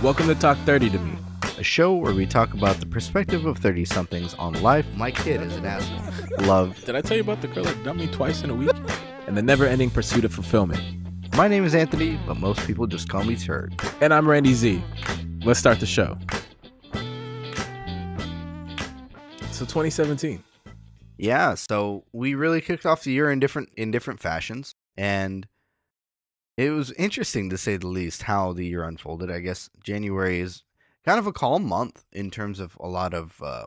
Welcome to Talk 30 to Me. a show where we talk about the perspective of 30 somethings on life. My kid is an asshole. Love. Did I tell you about the girl that dumped me twice in a week? And the never ending pursuit of fulfillment. My name is Anthony, but most people just call me Turd. And I'm Randy Z. Let's start the show. So 2017. Yeah, so we really kicked off the year in different in different fashions, and it was interesting to say the least how the year unfolded. I guess January is kind of a calm month in terms of a lot of uh,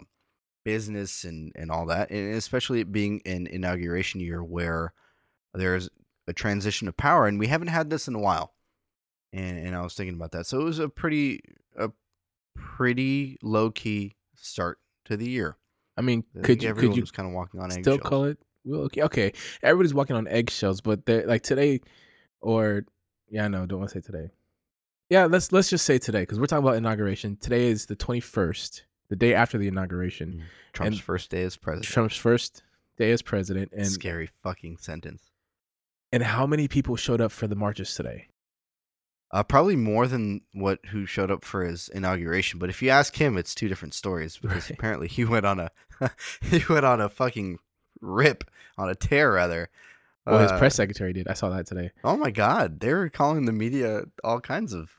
business and and all that, and especially it being an inauguration year where there's a transition of power, and we haven't had this in a while. And and I was thinking about that, so it was a pretty a pretty low key start to the year. I mean, I could you could you kind of walking on still eggshells. call it? Well, okay, okay. Everybody's walking on eggshells, but they're like today, or yeah, I know. Don't want to say today. Yeah, let's let's just say today because we're talking about inauguration. Today is the 21st, the day after the inauguration. Trump's And first day as president. Trump's first day as president, and Scary fucking sentence. and how many people showed up for the marches today? Uh, probably more than what who showed up for his inauguration. But if you ask him, it's two different stories because Right. apparently he went on a he went on a fucking rip on a tear rather. Well, his Uh, press secretary did. I saw that today. Oh my god, they were calling the media all kinds of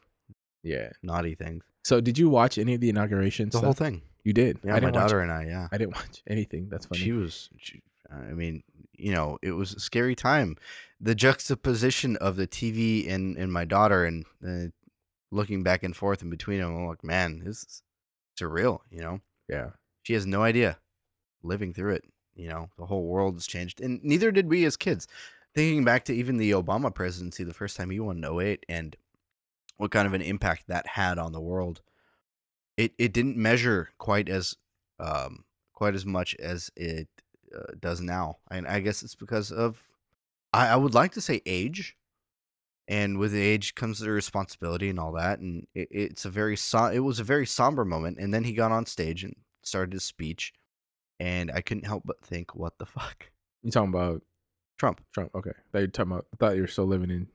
Yeah. naughty things. So, did you watch any of the inauguration The stuff? whole thing. You did. Yeah, I my didn't watch. daughter and I. Yeah, I didn't watch anything. That's funny. she was. She, I mean, you know, it was a scary time. The juxtaposition of the TV and and my daughter, and uh, looking back and forth in between them, I'm like, man, this is surreal. You know, yeah. she has no idea living through it. You know, the whole world has changed, and neither did we as kids. Thinking back to even the Obama presidency, the first time he won in 08, and what kind of an impact that had on the world, it it didn't measure quite as um quite as much as it uh, does now, and I guess it's because of I, I would like to say age, and with age comes the responsibility and all that, and it, it's a very so- it was a very somber moment, and then he got on stage and started his speech, and I couldn't help but think, what the fuck, You talking about Trump. Trump? Okay. That you're talking about. I thought you were still living in.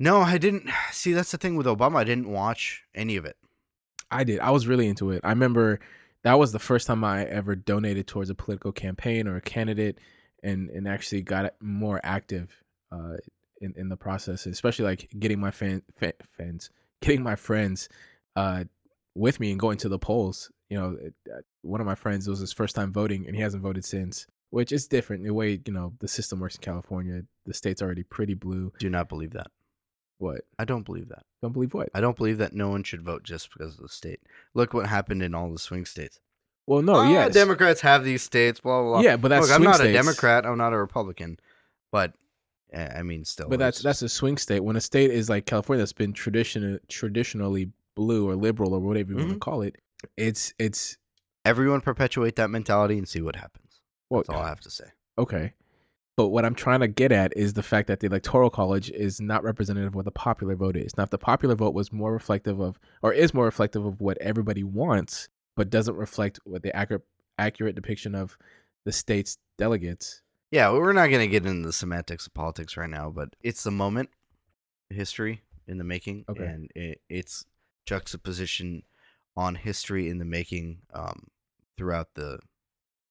No, I didn't. See, that's the thing with Obama. I didn't watch any of it. I did. I was really into it. I remember that was the first time I ever donated towards a political campaign or a candidate, and and actually got more active uh, in in the process, especially like getting my fan, fa- fans, getting my friends uh, with me and going to the polls. You know, it- uh, one of my friends it was his first time voting, and he hasn't voted since. Which is different the way you know the system works in California. The state's already pretty blue. Do not believe that. What? I don't believe that. Don't believe what? I don't believe that no one should vote just because of the state. Look what happened in all the swing states. Well, no, Oh, yes. Democrats have these states. Blah blah. blah. Yeah, but that's Look, I'm not a. Democrat. I'm not a Republican, but eh, I mean, still. But that's that's a swing state. When a state is like California, that's been tradition traditionally blue or liberal or whatever you want to call it, it's it's everyone perpetuate that mentality and see what happens. well, That's all I have to say. okay. But what I'm trying to get at is the fact that the electoral college is not representative of what the popular vote is. Now, if the popular vote was more reflective of, or is more reflective of what everybody wants, but doesn't reflect what the accurate accurate depiction of the state's delegates, Yeah, we're not going to get into the semantics of politics right now, but it's the moment, history in the making, Okay. and it, it's juxtaposition on history in the making um, throughout the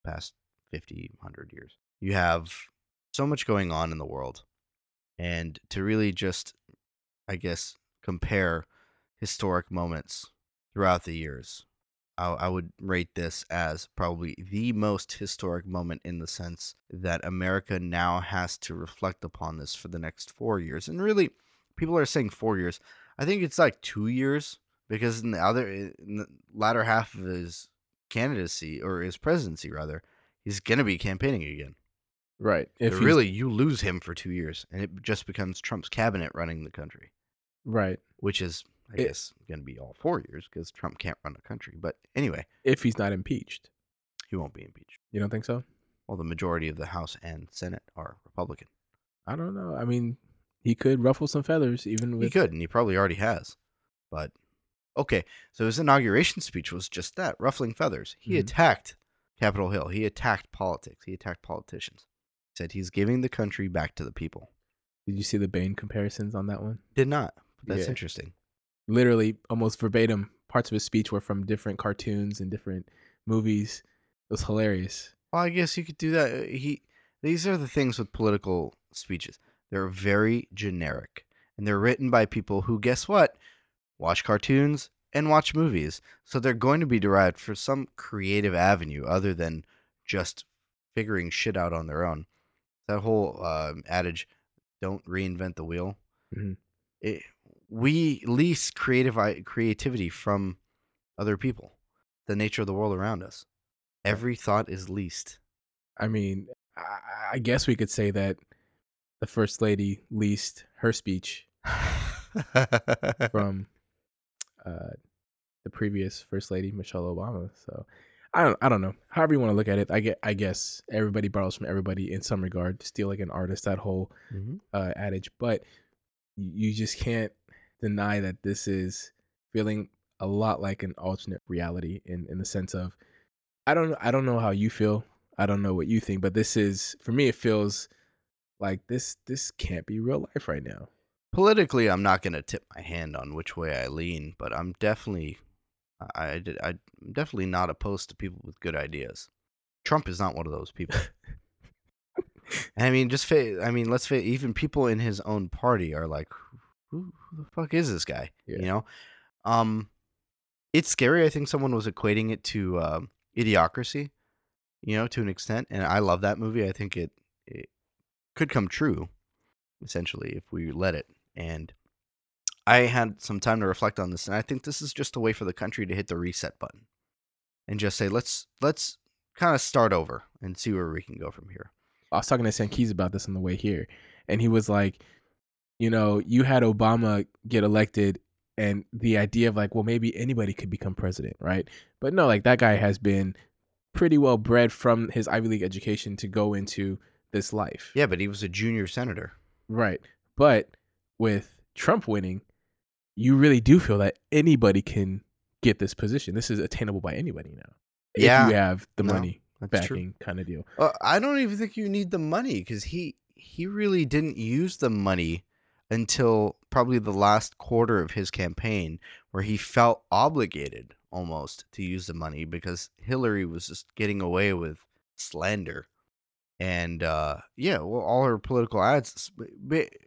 past 50, 100 years. You have so much going on in the world, and to really just, I guess, compare historic moments throughout the years. I, I would rate this as probably the most historic moment in the sense that America now has to reflect upon this for the next four years. And really, people are saying four years. I think it's like two years because in the other, in the latter half of his candidacy or his presidency, rather, he's going to be campaigning again. right? If really, you lose him for two years, and it just becomes Trump's cabinet running the country, right. which is, I It- guess, going to be all four years because Trump can't run the country. But anyway, If he's not impeached, he won't be impeached. you don't think so? Well, the majority of the House and Senate are Republican. I don't know. I mean, he could ruffle some feathers, even with He could, and he probably already has. But okay, so his inauguration speech was just that, ruffling feathers. He Mhm. attacked Capitol Hill. He attacked politics. He attacked politicians. He Said he's giving the country back to the people. Did you see the Bane comparisons on that one? Did not. But that's Yeah. interesting. literally almost verbatim parts of his speech were from different cartoons and different movies. It was hilarious. Well, I guess you could do that. Uh, He these are the things with political speeches. They're very generic and they're written by people who guess what? Watch cartoons and watch movies. So they're going to be derived for some creative avenue other than just figuring shit out on their own. That whole uh, adage, don't reinvent the wheel. Mhm. It, we lease creative creativity from other people, the nature of the world around us. Every thought is leased. I mean, I guess we could say that the first lady leased her speech from uh, the previous first lady, Michelle Obama. So I don't, I don't know. However you want to look at it, I get, I guess everybody borrows from everybody in some regard. To steal like an artist, that whole Mhm. uh, adage, but you you just can't deny that this is feeling a lot like an alternate reality in in the sense of I don't I don't know how you feel. I don't know what you think, but this is for me it feels like this this can't be real life right now. Politically, I'm not going to tip my hand on which way I lean, but I'm definitely, I, I I'm definitely not opposed to people with good ideas. Trump is not one of those people. I mean, just fa- I mean, let's face even people in his own party are like, who, who the fuck is this guy? Yeah. You know, um, it's scary. I think someone was equating it to um, idiocracy, you know, to an extent, and I love that movie. I think it it could come true, essentially, if we let it. And I had some time to reflect on this, and I think this is just a way for the country to hit the reset button and just say, let's let's kind of start over and see where we can go from here. I was talking to Sankeys about this on the way here, and he was like, you know, you had Obama get elected, and the idea of like, well, maybe anybody could become president, right? But no, like that guy has been pretty well bred from his Ivy League education to go into this life. Yeah, but he was a junior senator. Right. But with Trump winning, you really do feel that anybody can get this position. This is attainable by anybody now. Yeah. If you have the No, money That's true. backing kind of deal. Uh, I don't even think you need the money because he he really didn't use the money until probably the last quarter of his campaign, where he felt obligated almost to use the money because Hillary was just getting away with slander. And uh, yeah, well, all her political ads,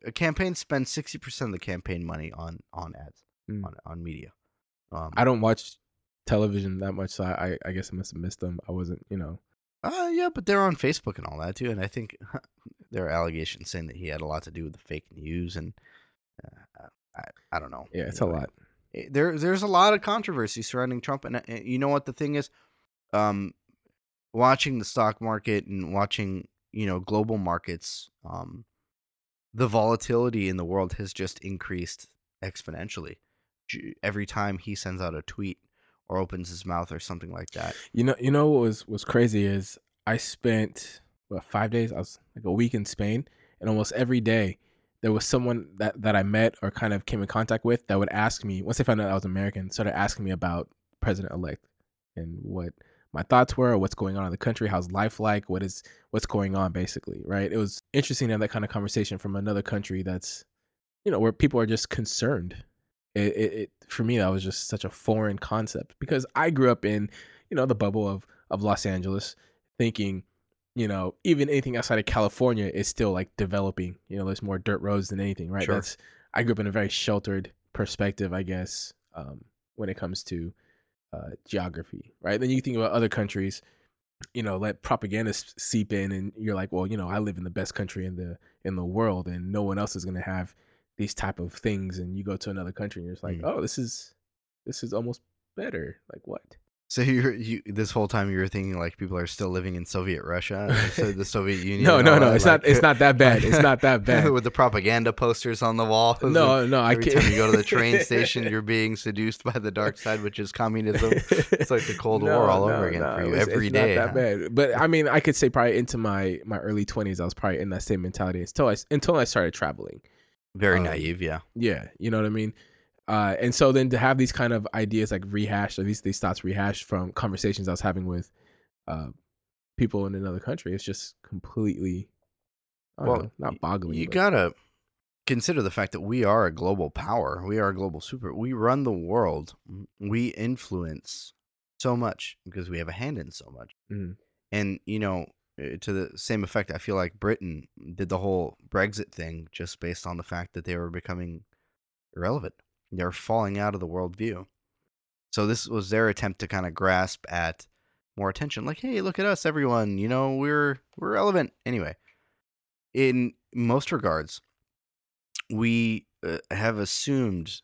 A campaign spends sixty percent of the campaign money on on ads Mm. on on media. Um, I don't watch television that much, so I, I, guess I must have missed them. I wasn't, you know. Uh, yeah, but they're on Facebook and all that too, and I think there are allegations saying that he had a lot to do with the fake news, and uh, I, I don't know. Yeah, it's a lot. eh, There, there's a lot of controversy surrounding Trump, and uh, you know what the thing is, um, watching the stock market and watching you know global markets, um, the volatility in the world has just increased exponentially. Every time he sends out a tweet or opens his mouth or something like that. You know, you know what was was crazy is I spent what five days. I was like a week in Spain, and almost every day there was someone that that I met or kind of came in contact with that would ask me once they found out I was American, started asking me about President elect and what my thoughts were, what's going on in the country, how's life like, what is what's going on, basically. Right? It was interesting to have that kind of conversation from another country that's you know where people are just concerned. It, it, it for me that was just such a foreign concept because I grew up in you know the bubble of of Los Angeles, thinking you know even anything outside of California is still like developing. You know, there's more dirt roads than anything, right? Sure. That's I grew up in a very sheltered perspective, I guess, um, when it comes to uh, geography, right? Then you think about other countries, you know, let propaganda seep in, and you're like, well, you know, I live in the best country in the in the world, and no one else is going to have these type of things. And you go to another country, and you're just like, Mm. oh, this is this is almost better. Like what? So you're you this whole time you were thinking like people are still living in Soviet Russia, so the Soviet Union. No, no, no. that, It's like- not. It's not that bad. It's not that bad. with the propaganda posters on the wall. No, no. I Every can't. time you go to the train station, you're being seduced by the dark side, which is communism. It's like the Cold War all over again for you it's- every it's day, Not huh? that bad. But I mean, I could say probably into my my early twenties, I was probably in that same mentality until I until I started traveling. Very Um, naive, yeah. Yeah, you know what I mean. Uh, and so then to have these kind of ideas like rehashed, or these these thoughts rehashed from conversations I was having with uh, people in another country, it's just completely, Well, know, not boggling. You but- gotta consider the fact that we are a global power. We are a global super. We run the world. We influence so much because we have a hand in so much. Mhm. And you know, to the same effect, I feel like Britain did the whole Brexit thing just based on the fact that they were becoming irrelevant. They were falling out of the worldview. So this was their attempt to kind of grasp at more attention. Like, hey, look at us, everyone. You know, we're we're relevant. Anyway, in most regards, we uh, have assumed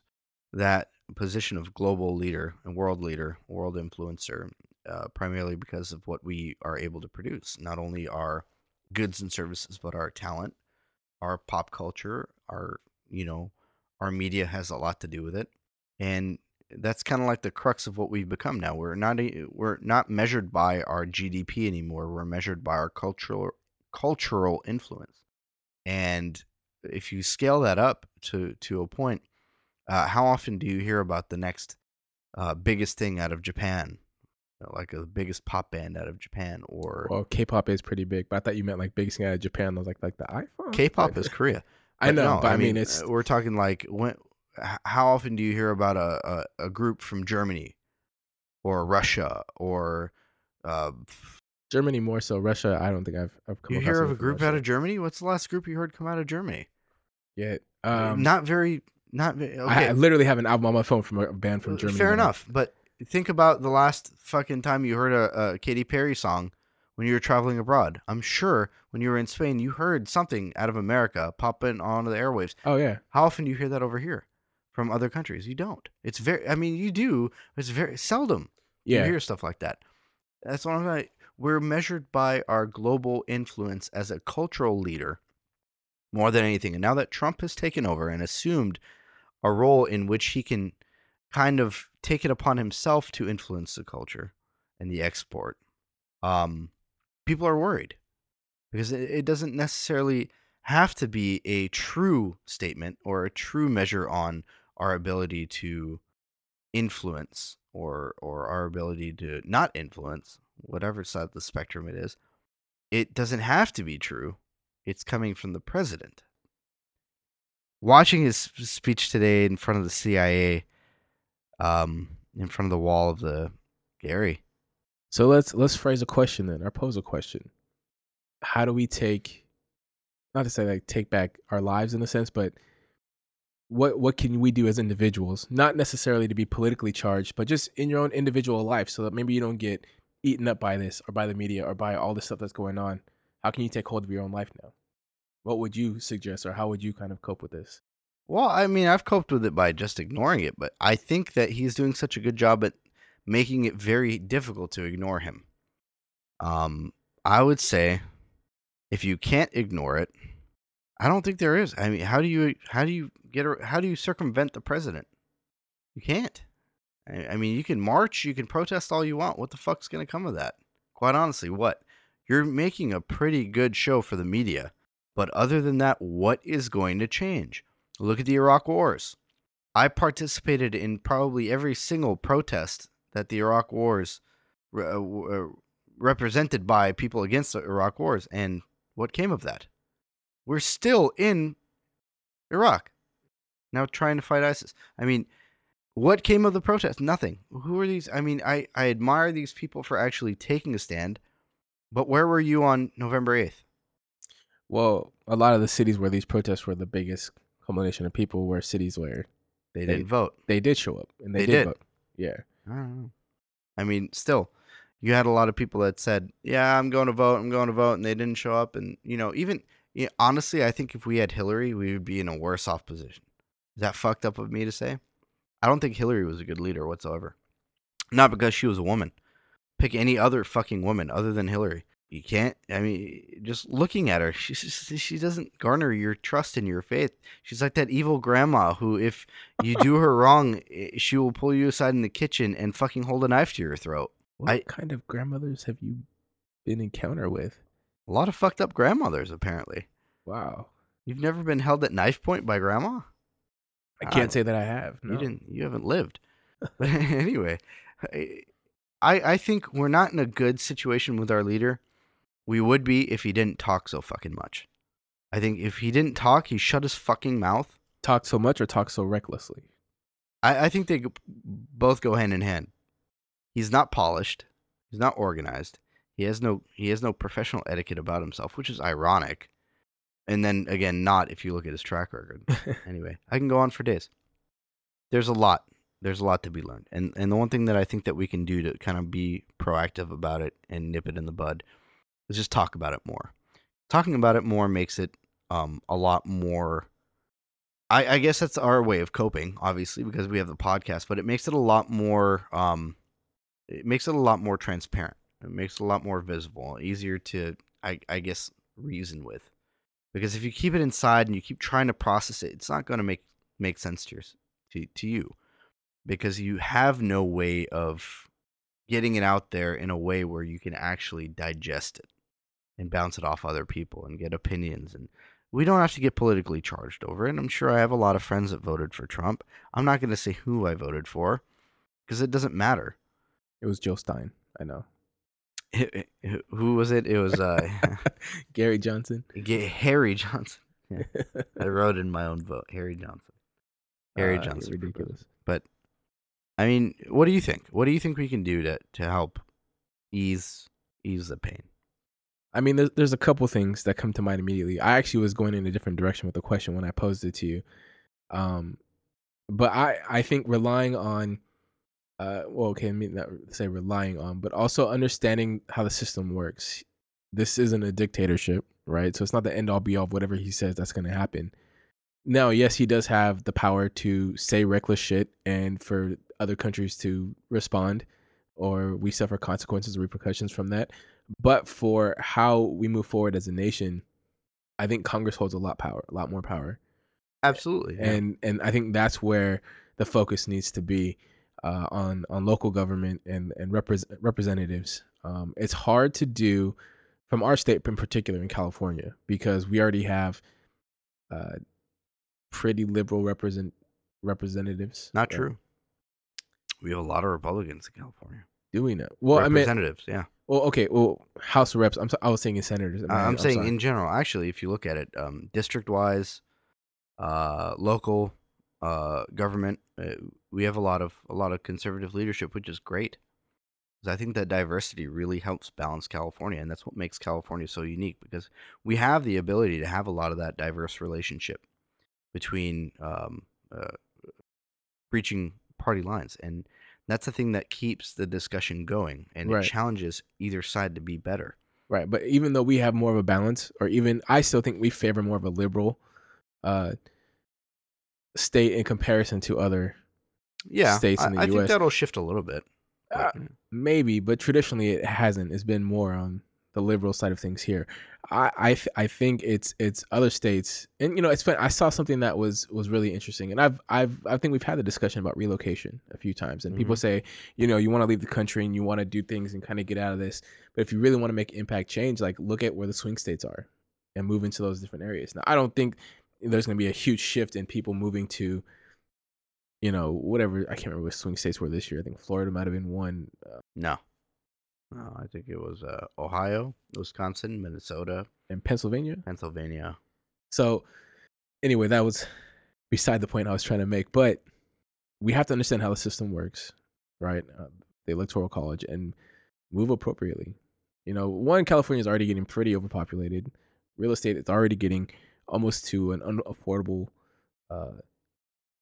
that position of global leader and world leader, world influencer, uh, primarily because of what we are able to produce. Not only our goods and services, but our talent, our pop culture, our you know, our media has a lot to do with it, and that's kind of like the crux of what we've become now. We're not we're not measured by our GDP anymore. We're measured by our cultural cultural influence, and if you scale that up to to a point, uh, how often do you hear about the next uh, biggest thing out of Japan, You know, like the biggest pop band out of Japan, or Well, K-pop is pretty big, but I thought you meant like biggest thing out of Japan. I was like, like the iPhone. K-pop is Korea? I know, no, but I mean, it's uh, we're talking like when. How often do you hear about a, a, a group from Germany, or Russia, or uh, Germany more so. Russia, I don't think I've I've come. you hear of a group out of Germany? What's the last group you heard come out of Germany? Yeah, Um, not very, not very. I, Okay, I literally have an album on my phone from a band from Uh, Germany. Fair enough, but think about the last fucking time you heard a, a Katy Perry song when you were traveling abroad. I'm sure when you were in Spain, you heard something out of America popping onto the airwaves. Oh yeah, How often do you hear that over here from other countries? You don't. It's very. I mean, you do. But it's very seldom you hear stuff like that. That's what I'm saying. We're measured by our global influence as a cultural leader more than anything. And now that Trump has taken over and assumed a role in which he can kind of take it upon himself to influence the culture and the export, um, people are worried because it, doesn't necessarily have to be a true statement or a true measure on our ability to influence or or our ability to not influence whatever side of the spectrum it is. It doesn't have to be true. It's coming from the president. Watching his speech today in front of the CIA um in front of the wall of the Gary So let's let's phrase a question then, or pose a question. How do we take, not to say like take back our lives in a sense, but what what can we do as individuals? Not necessarily to be politically charged, but just in your own individual life, so that maybe you don't get eaten up by this or by the media or by all the stuff that's going on. How can you take hold of your own life now? What would you suggest, or how would you kind of cope with this? Well, I mean, I've coped with it by just ignoring it, but I think that he's doing such a good job at making it very difficult to ignore him. Um, I would say if you can't ignore it, I don't think there is. I mean, how do you how do you get how do you circumvent the president? You can't. I, I mean, you can march, you can protest all you want. What the fuck's going to come of that? Quite honestly, what? You're making a pretty good show for the media, but other than that, what is going to change? Look at the Iraq wars. I participated in probably every single protest that the Iraq wars re- uh, uh, represented by people against the Iraq wars, and what came of that? We're still in Iraq now, trying to fight ISIS. I mean, what came of the protest? Nothing. Who are these? I mean, I I admire these people for actually taking a stand, but where were you on November eighth? Well, a lot of the cities where these protests were the biggest culmination of people were cities where They They- didn't vote. they did show up and they, They did, did. vote. Yeah. I don't know. I mean, still, you had a lot of people that said, "Yeah, I'm going to vote. I'm going to vote," and they didn't show up. And you know, even yeah, honestly, I think if we had Hillary, we would be in a worse off position. Is that fucked up of me to say? I don't think Hillary was a good leader whatsoever. Not because she was a woman. Pick any other fucking woman other than Hillary. You can't. I mean, just looking at her, she she doesn't garner your trust and your faith. She's like that evil grandma who, if you do her wrong, eh, she will pull you aside in the kitchen and fucking hold a knife to your throat. What I- kind of grandmothers have you been encounter with? A lot of fucked up grandmothers, apparently. Wow. You've never been held at knife point by grandma? I can't say that I have. You didn't. You haven't lived. But anyway, I I think we're not in a good situation with our leader. We would be if he didn't talk so fucking much. I think if he didn't talk, he shut his fucking mouth. Talk so much or talk so recklessly. I, I think they both go hand in hand. He's not polished. He's not organized. He has no he has no professional etiquette about himself, which is ironic. And then again, not if you look at his track record. anyway, I can go on for days. There's a lot. There's a lot to be learned. And and the one thing that I think that we can do to kind of be proactive about it and nip it in the bud is just talk about it more. Talking about it more makes it um a lot more I, I guess that's our way of coping, obviously, because we have the podcast, but it makes it a lot more um it makes it a lot more transparent. It makes it a lot more visible, easier to I, I guess reason with. Because if you keep it inside and you keep trying to process it, it's not going to make make sense to, your, to to you because you have no way of getting it out there in a way where you can actually digest it and bounce it off other people and get opinions and we don't have to get politically charged over it. I'm sure I have a lot of friends that voted for Trump. I'm not going to say who I voted for because it doesn't matter. It was Jill Stein. I know. Who was it? It was uh, Gary Johnson. G- Harry Johnson. Yeah. I wrote in my own vote, Harry Johnson. Harry Uh, Johnson. Ridiculous. But I mean, what do you think? What do you think we can do to to help ease ease the pain? I mean, there's, there's a couple things that come to mind immediately. I actually was going in a different direction with the question when I posed it to you. Um, but I, I think relying on, uh, well, okay, I mean, not say relying on, but also understanding how the system works. This isn't a dictatorship, right? So it's not the end all be all of whatever he says that's going to happen. Now, yes, he does have the power to say reckless shit and for other countries to respond or we suffer consequences or repercussions from that. But for how we move forward as a nation, I think Congress holds a lot power, a lot more power, Absolutely. yeah. and and I think that's where the focus needs to be uh, on on local government and and repres representatives. Um, it's hard to do from our state in particular in California because we already have uh, pretty liberal represent representatives. not Uh, true. We have a lot of Republicans in California. do we know? Well, I mean, Representatives, yeah. well, okay, well, House of Reps. I'm so- I was saying senators. Uh, man, I'm saying sorry. in general. Actually, if you look at it, um, district wise, uh, local, uh, government, uh, we have a lot of a lot of conservative leadership, which is great. I think that diversity really helps balance California, and that's what makes California so unique. Because we have the ability to have a lot of that diverse relationship between um, uh, breaching party lines, and that's the thing that keeps the discussion going, and Right. it challenges either side to be better. Right, but even though we have more of a balance, or even I still think we favor more of a liberal uh, state in comparison to other yeah, states I, in the U.S. I think that'll shift a little bit. Uh, maybe, but traditionally it hasn't. It's been more on the liberal side of things here. I I, th- I think it's it's other states, and you know it's fun. I saw something that was was really interesting, and I've I've I think we've had the discussion about relocation a few times, and people say you know you want to leave the country and you want to do things and kind of get out of this, but if you really want to make impact change, like look at where the swing states are, and move into those different areas. Now I don't think there's going to be a huge shift in people moving to you know whatever I can't remember what swing states were this year. I think Florida might have been one. Uh, no, no, I think it was uh, Ohio, Wisconsin, Minnesota, and Pennsylvania. Pennsylvania. So, anyway, that was beside the point I was trying to make. But we have to understand how the system works, right? Uh, the electoral college and move appropriately. You know, one, California is already getting pretty overpopulated. Real estate is already getting almost to an unaffordable uh,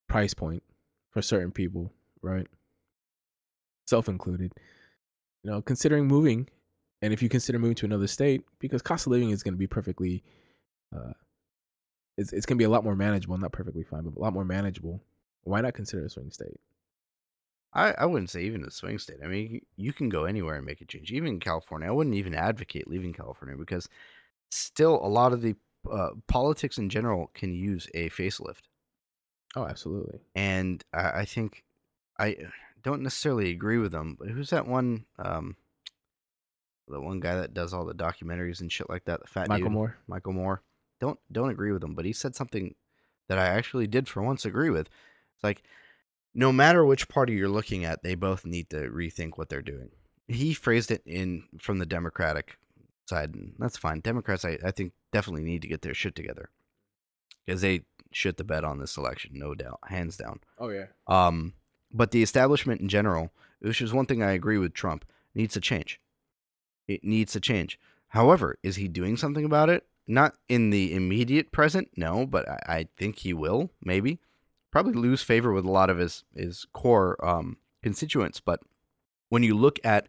price point for certain people, right? Self included. You know, considering moving, and if you consider moving to another state, because cost of living is going to be perfectly uh, it's it's gonna be a lot more manageable, not perfectly fine, but a lot more manageable. Why not consider a swing state? I, I wouldn't say even a swing state. I mean, you, you can go anywhere and make a change. Even California, I wouldn't even advocate leaving California because still a lot of the uh, politics in general can use a facelift. Oh, absolutely. and I, I think I don't necessarily agree with them. But who's that one? Um, the one guy that does all the documentaries and shit like that. The fat Michael dude, Moore. Michael Moore. Don't don't agree with him, but he said something that I actually did for once agree with. It's like no matter which party you're looking at, they both need to rethink what they're doing. He phrased it in from the Democratic side, and that's fine. Democrats, I, I think definitely need to get their shit together because they shit the bed on this election, no doubt, hands down. Oh yeah. Um, but the establishment in general, which is one thing I agree with Trump, needs to change. It needs to change. However, is he doing something about it? Not in the immediate present, no, but I, I think he will, maybe. Probably lose favor with a lot of his, his core um, constituents. But when you look at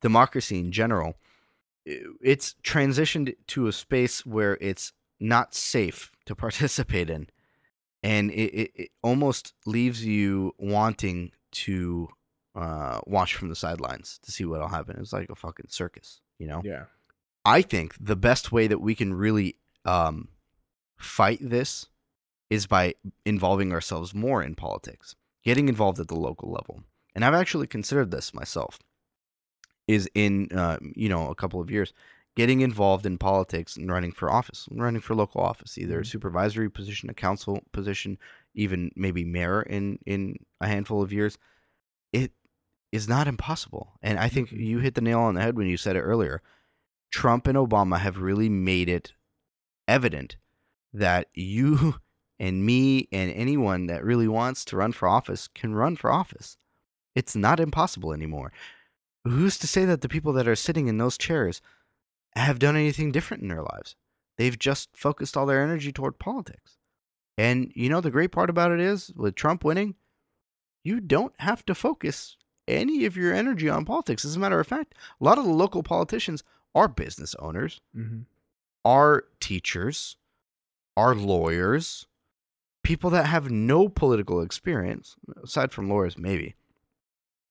democracy in general, it's transitioned to a space where it's not safe to participate in and it, it, it almost leaves you wanting to uh, watch from the sidelines to see what'll happen. It's like a fucking circus, you know. Yeah. I think the best way that we can really um, fight this is by involving ourselves more in politics, getting involved at the local level. And I've actually considered this myself. Is in uh, you know a couple of years getting involved in politics and running for office, running for local office, either a Mhm. supervisory position, a council position, even maybe mayor in in a handful of years, it is not impossible. And I think you hit the nail on the head when you said it earlier. Trump and Obama have really made it evident that you and me and anyone that really wants to run for office can run for office. It's not impossible anymore. Who's to say that the people that are sitting in those chairs have done anything different in their lives? They've just focused all their energy toward politics. And you know, the great part about it is with Trump winning, you don't have to focus any of your energy on politics. As a matter of fact, a lot of the local politicians are business owners, Mm-hmm. are teachers, are lawyers, people that have no political experience, aside from lawyers, maybe,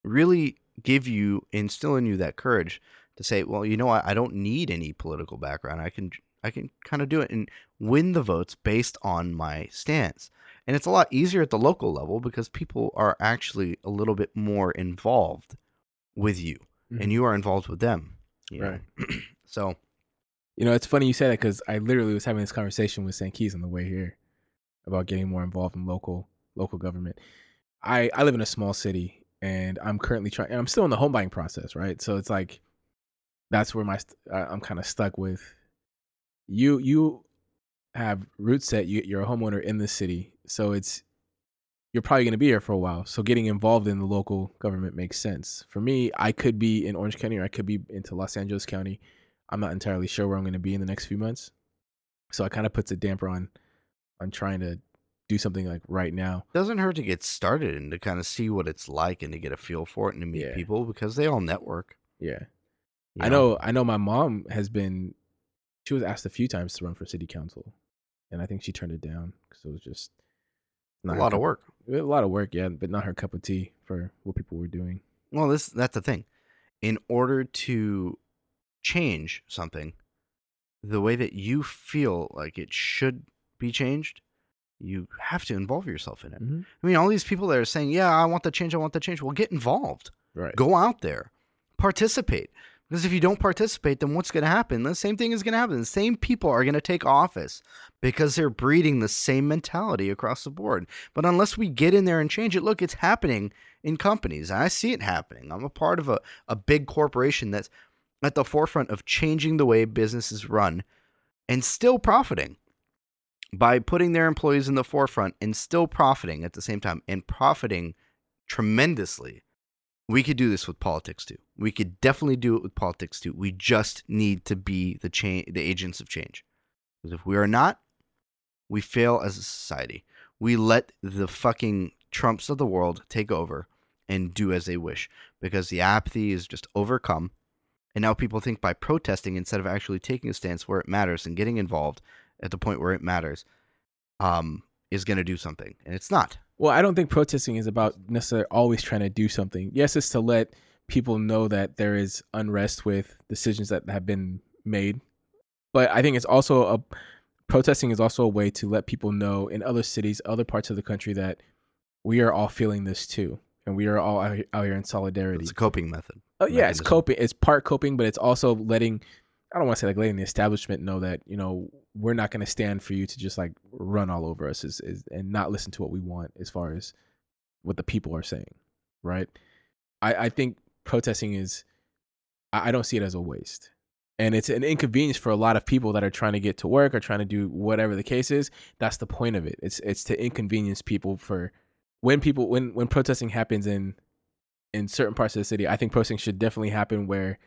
really give you, instill in you that courage to say, well, you know what, I don't need any political background. I can, I can kind of do it and win the votes based on my stance. And it's a lot easier at the local level because people are actually a little bit more involved with you, and mm-hmm. you are involved with them. Right. so You know, it's funny you say that because I literally was having this conversation with St. Keys on the way here about getting more involved in local local government. I I live in a small city and I'm currently trying. And I'm still in the home buying process, right? So it's like that's where my st- I'm kind of stuck with. You you have roots set. You, you're a homeowner in the city, so it's you're probably going to be here for a while. So getting involved in the local government makes sense. For me, I could be in Orange County or I could be into Los Angeles County. I'm not entirely sure where I'm going to be in the next few months. So it kind of puts a damper on on trying to do something like right now. doesn't hurt to get started and to kind of see what it's like and to get a feel for it and to meet Yeah. people because they all network. Yeah. You I know I know my mom has been she was asked a few times to run for city council and I think she turned it down cuz it was just a lot of work. A lot of work, yeah, but not her cup of tea for what people were doing. Well, this that's the thing. In order to change something, the way that you feel like it should be changed, you have to involve yourself in it. Mhm. I mean, all these people that are saying, "Yeah, I want the change. I want the change." Well, get involved. Right. Go out there, participate. Because if you don't participate, then what's going to happen? The same thing is going to happen. The same people are going to take office because they're breeding the same mentality across the board. But unless we get in there and change it, look, it's happening in companies. I see it happening. I'm a part of a, a big corporation that's at the forefront of changing the way businesses run and still profiting by putting their employees in the forefront and still profiting at the same time and profiting tremendously. We could do this with politics too. We could definitely do it with politics too. We just need to be the change, the agents of change. Because if we are not, we fail as a society. We let the fucking Trumps of the world take over and do as they wish because the apathy is just overcome. And now people think by protesting instead of actually taking a stance where it matters and getting involved at the point where it matters um, is going to do something. And it's not. Well, I don't think protesting is about necessarily always trying to do something. Yes, it's to let people know that there is unrest with decisions that have been made. But I think it's also a protesting is also a way to let people know in other cities, other parts of the country that we are all feeling this too. And we are all out, out here in solidarity. It's a coping method. Oh yeah, it's coping. It's part coping, but it's also letting. I don't want to say like letting the establishment know that you know we're not going to stand for you to just like run all over us is, is, and not listen to what we want as far as what the people are saying, right? I I think protesting is. I, I don't see it as a waste, and it's an inconvenience for a lot of people that are trying to get to work or trying to do whatever the case is. That's the point of it. It's it's to inconvenience people for when people when when protesting happens in in certain parts of the city. I think protesting should definitely happen where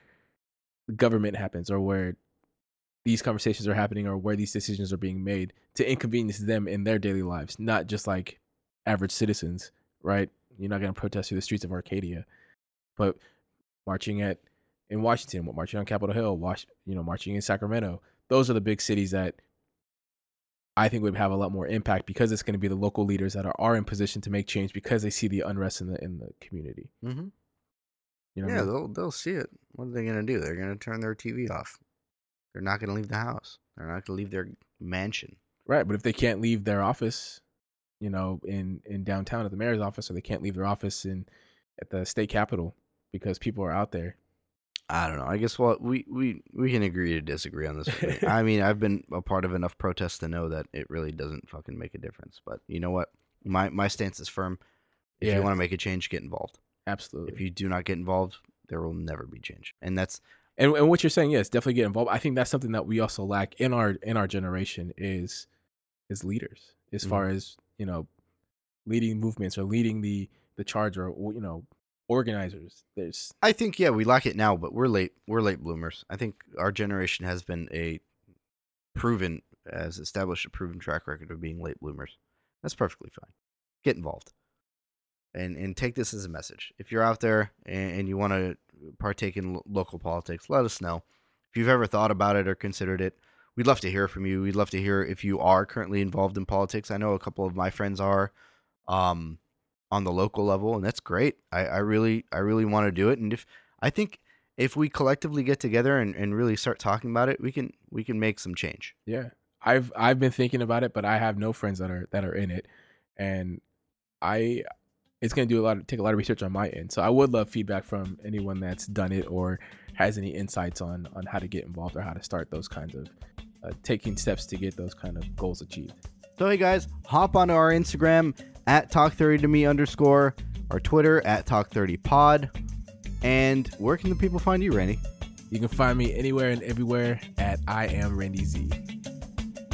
government happens or where these conversations are happening or where these decisions are being made to inconvenience them in their daily lives, not just like average citizens, right? You're not going to protest through the streets of Arcadia, but marching at in Washington, marching on Capitol Hill, watch, you know, marching in Sacramento. Those are the big cities that I think would have a lot more impact because it's going to be the local leaders that are, are in position to make change because they see the unrest in the in the community. Mm-hmm. You know, what I Yeah, mean? they'll they'll see it. What are they gonna do? They're gonna turn their TV off. They're not gonna leave the house. They're not gonna leave their mansion. right. But if they can't leave their office, you know, in in downtown at the mayor's office, or they can't leave their office in at the state capitol because people are out there. I don't know. I guess well we we we can agree to disagree on this. I mean, I've been a part of enough protests to know that it really doesn't fucking make a difference. But you know what? My my stance is firm. If Yeah. you want to make a change, get involved. Absolutely. If you do not get involved, there will never be change. And that's and and what you're saying, yes, definitely get involved. I think that's something that we also lack in our in our generation is is leaders as Mhm. far as you know leading movements or leading the the charge or you know organizers. There's I think yeah, we lack it now, but we're late. We're late bloomers. I think our generation has been a proven, has established a proven track record of being late bloomers. That's perfectly fine. Get involved, and and take this as a message. If you're out there and, and you want to partake in lo- local politics, let us know. If you've ever thought about it or considered it, we'd love to hear from you. We'd love to hear if you are currently involved in politics. I know a couple of my friends are. Um, on the local level, and that's great. I, I really, I really want to do it, and if I think if we collectively get together and, and really start talking about it, we can we can make some change. yeah. I've I've been thinking about it, but I have no friends that are that are in it, and I it's gonna do a lot of take a lot of research on my end. So I would love feedback from anyone that's done it or has any insights on on how to get involved or how to start those kinds of uh, taking steps to get those kind of goals achieved. So hey guys, hop onto our Instagram at talk30 to me underscore, our Twitter at talk30 pod, and where can the people find you, Randy? You can find me anywhere and everywhere at I am Randy Z.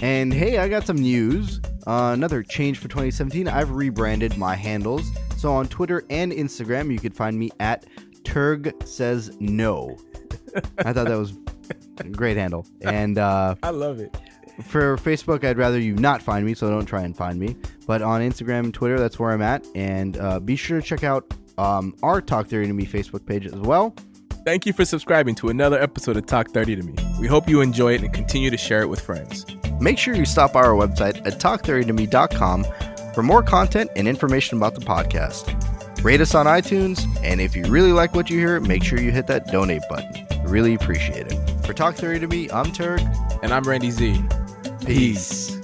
And hey, I got some news. Uh, another change for 2017. I've rebranded my handles. So on Twitter and Instagram, you could find me at Turg says no. I thought that was a great handle. And uh, I love it. for Facebook, I'd rather you not find me, so don't try and find me. But on Instagram and Twitter, that's where I'm at. And uh, be sure to check out um, our Talk 30 to Me Facebook page as well. Thank you for subscribing to another episode of Talk 30 to Me. We hope you enjoy it and continue to share it with friends. Make sure you stop by our website at talk30to.me.com for more content and information about the podcast. Rate us on iTunes, and if you really like what you hear, make sure you hit that donate button. Really appreciate it. For Talk 30 to Me, I'm Turk. And I'm Randy Z. Peace.